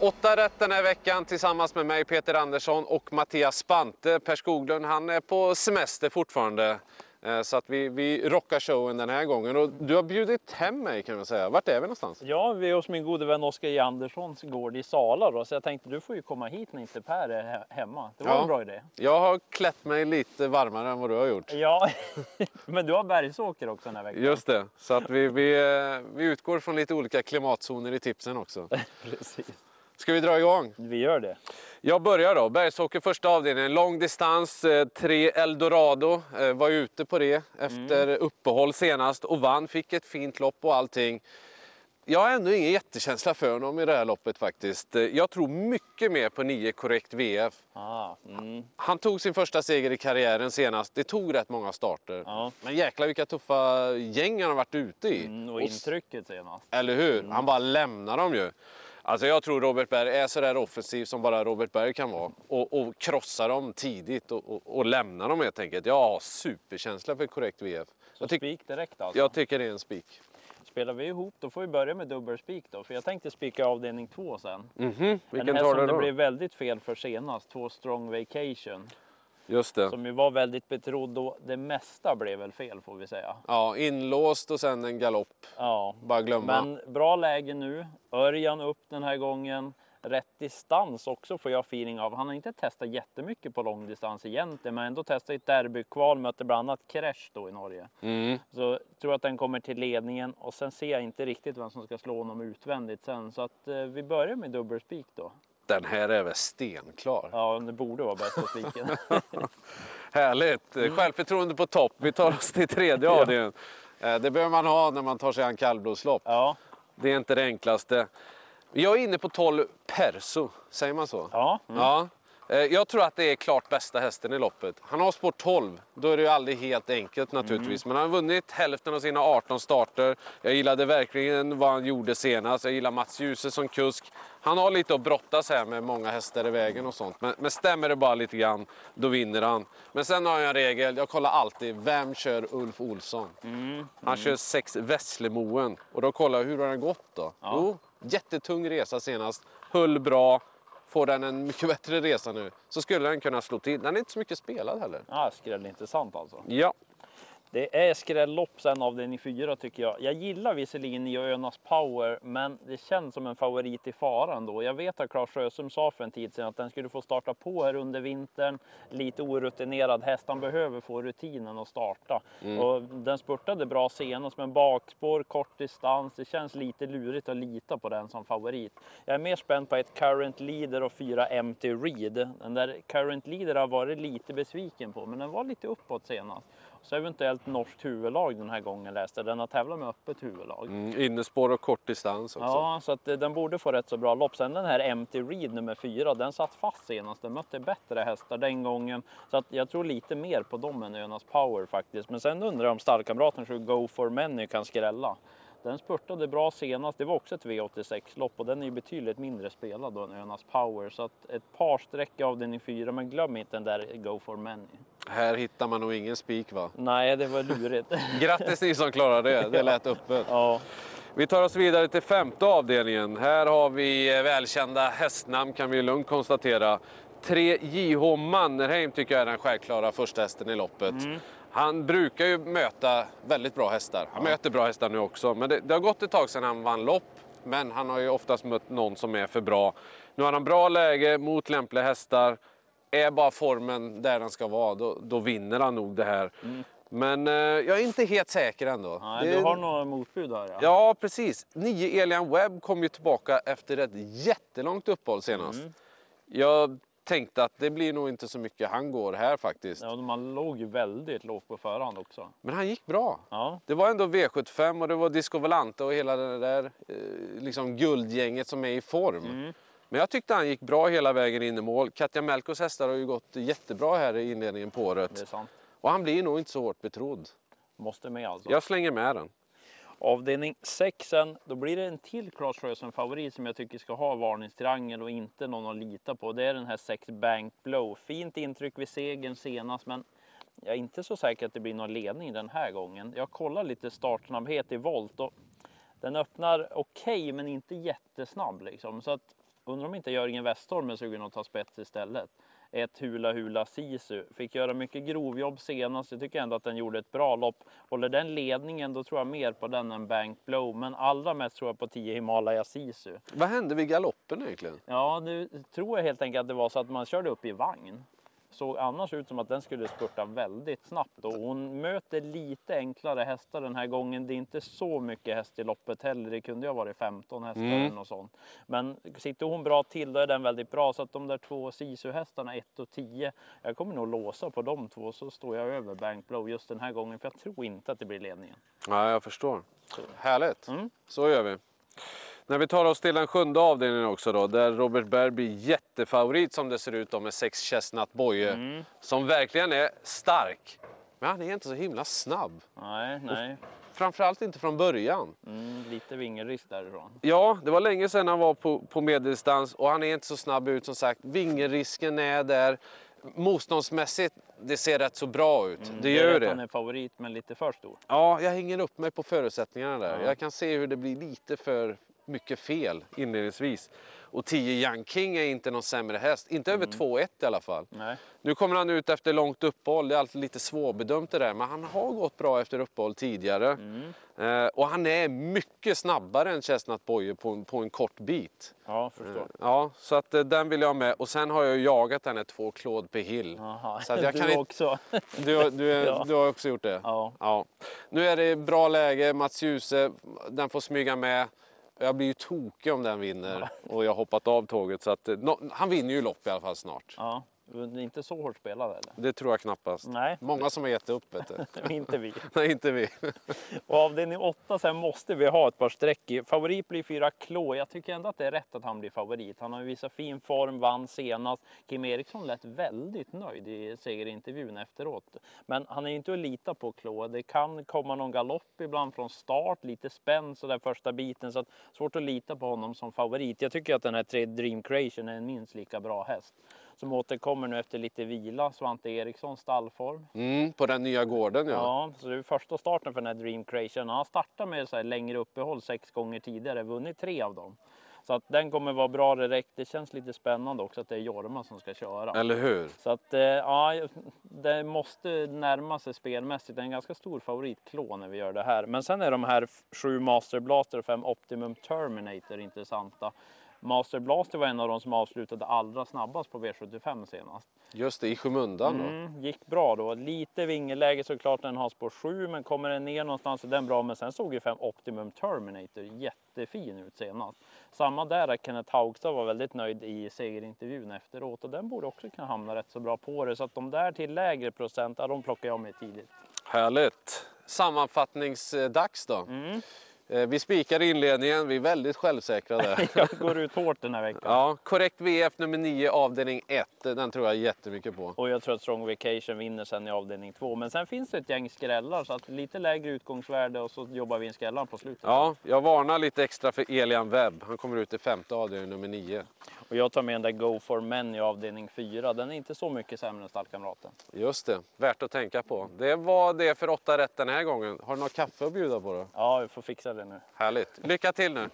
Åtta rätt den här veckan tillsammans med mig Peter Andersson och Mattias Spante. Per Skoglund han är på semester fortfarande. Eh, så att vi, vi rockar showen den här gången. Och du har bjudit hem mig kan man säga. Vart är vi någonstans? Ja, vi är hos min gode vän Oskar J. Anderssons gård i Sala då. Så jag tänkte du får ju komma hit när inte Per är he- hemma. Det var Ja. en bra idé. Jag har klätt mig lite varmare än vad du har gjort. Ja, men du har bergsåker också den här veckan. Just det. Så att vi, vi, eh, vi utgår från lite olika klimatzoner i tipsen också. Precis. Ska vi dra igång? Vi gör det. Jag börjar då. Bergsåker första avdelningen. Lång distans, eh, tre Eldorado. Eh, Var ute på det efter uppehåll senast och vann. Fick ett fint lopp och allting. Jag har ändå ingen jättekänsla för honom i det här loppet faktiskt. Eh, Jag tror mycket mer på 9 korrekt VF. Ah, mm. Han tog sin första seger i karriären senast. Det tog rätt många starter. Ja. Men jäklar vilka tuffa gäng han har varit ute i. Mm, och intrycket senast. eller hur? Han bara lämnar dem ju. Alltså jag tror Robert Berg är så där offensiv som bara Robert Berg kan vara. Och, och krossar dem tidigt och, och, och lämnar dem helt enkelt. Jag har superkänsla för korrekt VF. Så spik direkt alltså. jag tycker det är en spik. Spelar vi ihop då får vi börja med dubbelspik då. För jag tänkte spika avdelning två sen. Mhm, en vilken häst tar som det blev väldigt fel för senast. Två Strong Vacation. Just det. Som ju var väldigt betrodd och det mesta blev väl fel får vi säga. Ja, inlåst och sen en galopp. Ja, Bara glömma. men bra läge nu. Örjan upp den här gången. Rätt distans också får jag feeling av. Han har inte testat jättemycket på långdistans egentligen, men ändå testat i ett derbykval, mötte bland annat Crash då i Norge. Mm. Så tror att den kommer till ledningen och sen ser jag inte riktigt vem som ska slå honom utvändigt sen. Så att eh, vi börjar med dubbelspik då. Den här är väl stenklar. Ja, det borde vara bästa spiken. Härligt! Självförtroende på topp. Vi tar oss till tredje Ja. avdelningen. Eh, Det behöver man ha när man tar sig an kallblodslopp. ja, Det är inte det enklaste. Jag är inne på 12 Perso, säger man så? ja. Mm. Ja. Eh, Jag tror att det är klart bästa hästen i loppet. Han har spår 12. Då är det ju aldrig helt enkelt naturligtvis. Mm. Men han har vunnit hälften av sina 18 starter. Jag gillade verkligen vad han gjorde senast. Jag gillar Mats Djuse som kusk. Han har lite att brottas här med många hästar i vägen och sånt. Men, men stämmer det bara lite grann, då vinner han. Men sen har jag en regel. Jag kollar alltid, vem kör Ulf Olsson? Mm. Han kör sex Vässlemoen. Och då kollar jag hur har den gått då? Jo, jättetung resa senast. Höll bra. Får den en mycket bättre resa nu så skulle den kunna slå till. Den är inte så mycket spelad heller. Ah, skrällintressant alltså. Ja, Det är skrällopp sen avdelning fyra tycker jag. Jag gillar visserligen Nio Önas Power, men det känns som en favorit i faran då. Jag vet att Claes Sjöström sa för en tid sedan att den skulle få starta på här under vintern. Lite orutinerad häst, han behöver få rutinen att starta. Och den spurtade bra senast, men bakspår, kort distans. Det känns lite lurigt att lita på den som favorit. Jag är mer spänd på ett Current Leader och fyra Empty Read. Den där Current Leader har varit lite besviken på, men den var lite uppåt senast. Så eventuellt norskt huvudlag den här gången läste. Den har tävlat med öppet huvudlag. mm, innespår och kort distans också. Ja, så att eh, den borde få rätt så bra lopp. Sen den här Empty Read nummer fyra, den satt fast senast. Den mötte bättre hästar den gången. Så att jag tror lite mer på dem än Önas Power faktiskt. Men sen undrar jag om stallkamraten så Go for Many kan skrälla. Den spurtade bra senast. Det var också ett V86-lopp och den är ju betydligt mindre spelad då än Önas Power. Så att ett par streck av den i fyra, men glöm inte den där Go for Many. Här hittar man nog ingen spik va? Nej, det var lurigt. Grattis ni som klarade det. Det lät öppet. ja. Vi tar oss vidare till femte avdelningen. Här har vi eh, välkända hästnamn kan vi lugnt konstatera. 3 JH Mannerheim tycker jag är den självklara första hästen i loppet. Han brukar ju möta väldigt bra hästar. Han möter bra hästar nu också. Men det, det har gått ett tag sedan han vann lopp. Men han har ju oftast mött någon som är för bra. Nu har han bra läge mot lämpliga hästar. Är bara formen där den ska vara, då, då vinner han nog det här. Men eh, jag är inte helt säker ändå. Nej, Det- du har några motbud här ja. Ja, precis. Nio Elian Webb kom ju tillbaka efter ett jättelångt uppehåll senast. Mm. Jag tänkte att det blir nog inte så mycket han går här faktiskt. Ja, man låg ju väldigt lågt på förhand också. Men han gick bra. Ja, Det var ändå V75 och det var Disco Volante och hela det där eh, liksom guldgänget som är i form. Mm. Men jag tyckte han gick bra hela vägen in i mål. Katja Melkos hästar har ju gått jättebra här i inledningen på året. Och han blir nog inte så hårt betrodd. Måste med alltså. Jag slänger med den. Avdelning 6 sen, då blir det en till Claes Sjöström favorit som jag tycker ska ha varningstriangel och inte någon att lita på. Det är den här 6 Bank Blow. Fint intryck vid segern senast, men jag är inte så säker att det blir någon ledning den här gången. Jag kollar lite startsnabbhet i volt och den öppnar okej, men inte jättesnabb liksom. Så att undrar om inte Jörgen Westholm är sugen att ta spets istället. Ett Hula Hula Sisu. Fick göra mycket grovjobb senast. Jag tycker ändå att den gjorde ett bra lopp. Håller den ledningen då tror jag mer på den än Bank Blow. Men allra mest tror jag på 10 Himalaya Sisu. Vad hände vid galoppen egentligen? Ja, nu tror jag helt enkelt att det var så att man körde upp i vagn såg annars ut som att den skulle spurta väldigt snabbt och hon möter lite enklare hästar den här gången. Det är inte så mycket häst i loppet heller. Det kunde ju ha varit 15 hästar mm. eller något sånt. Men sitter hon bra till då är den väldigt bra. Så att de där två Sisu-hästarna 1 och 10, jag kommer nog låsa på de två så står jag över Bankblow just den här gången för jag tror inte att det blir ledningen. Ja, jag förstår. Så. Härligt, mm. så gör vi. När vi tar oss till den sjunde avdelningen också då, där Robert Berg blir jättefavorit som det ser ut då med sex Chestnut Boye. Mm. Som verkligen är stark. Men han är inte så himla snabb. Nej, nej. Och framförallt inte från början. Mm, lite vingelrisk därifrån. Ja, det var länge sedan han var på, på medeldistans och han är inte så snabb ut som sagt. Vingelrisken är där. Motståndsmässigt, det ser rätt så bra ut. Mm, det gör det. Han är favorit men lite för stor. Ja, jag hänger upp mig på förutsättningarna där. Ja. Jag kan se hur det blir lite för mycket fel inledningsvis. Och 10 Young King är inte någon sämre häst. Inte över mm. 2-1 i alla fall. Nej. Nu kommer han ut efter långt uppehåll. Det är alltid lite svårbedömt det där. Men han har gått bra efter uppehåll tidigare. Mm. Eh, och han är mycket snabbare än Chestnut Boye på, på en kort bit. Ja, förstår. Eh, ja, så att eh, den vill jag ha med. Och sen har jag jagat den här två Claude P. Hill. Aha. Så att jag du kan också. Du, du, ja. du har också gjort det? Ja. ja. Nu är det bra läge. Mats Djuse, den får smyga med. Jag blir ju tokig om den vinner och jag har hoppat av tåget. Så att, no, han vinner ju lopp i alla fall snart. Ja. Inte så hårt spelad eller? Det tror jag knappast. Nej. Många som har gett upp vet du. inte vi. Nej, inte vi. och avdelning 8 sen måste vi ha ett par streck i. Favorit blir fyra Klå. Jag tycker ändå att det är rätt att han blir favorit. Han har visat fin form, vann senast. Kim Eriksson lät väldigt nöjd i segerintervjun efteråt. Men han är inte att lita på Klå. Det kan komma någon galopp ibland från start, lite spänn så där första biten. Så att, svårt att lita på honom som favorit. Jag tycker att den här 3 Dream Creation är en minst lika bra häst som återkommer nu efter lite vila. Svante Erikssons stallform. Mm, på den nya gården ja. Ja, så det är första starten för den här Dream Creation. Han har startat med så här längre uppehåll sex gånger tidigare, vunnit tre av dem. Så att den kommer vara bra direkt. Det känns lite spännande också att det är Jorma som ska köra. Eller hur? Så att eh, ja, det måste närma sig spelmässigt. Det är en ganska stor favoritklå när vi gör det här. Men sen är de här sju Master Blaster och fem Optimum Terminator intressanta. Master Blaster var en av de som avslutade allra snabbast på V75 senast. Just det, i skymundan då. Mm, gick bra då. Lite vingeläge såklart när den har spår 7 men kommer den ner någonstans är den bra. Men sen såg ju 5 Optimum Terminator jättefin ut senast. Samma där, Kenneth Haugstad var väldigt nöjd i segerintervjun efteråt och den borde också kunna hamna rätt så bra på det. Så att de där till lägre procent, ja, de plockar jag med tidigt. Härligt! Sammanfattningsdags då. Mm. Eh, vi spikar inledningen, vi är väldigt självsäkra där. jag går ut hårt den här veckan. Ja, korrekt VF nummer 9 avdelning 1, den tror jag jättemycket på. Och jag tror att Strong Vacation vinner sen i avdelning 2. Men sen finns det ett gäng skrällar så att lite lägre utgångsvärde och så jobbar vi in skrällar på slutet. Ja, jag varnar lite extra för Elian Webb. Han kommer ut i femte avdelning nummer 9. Och jag tar med den där Go for Men i avdelning 4. Den är inte så mycket sämre än stallkamraten. Just det, värt att tänka på. Det var det för åtta rätt den här gången. Har du något kaffe att bjuda på då? Ja, vi får fixa det nu. Härligt. Lycka till nu!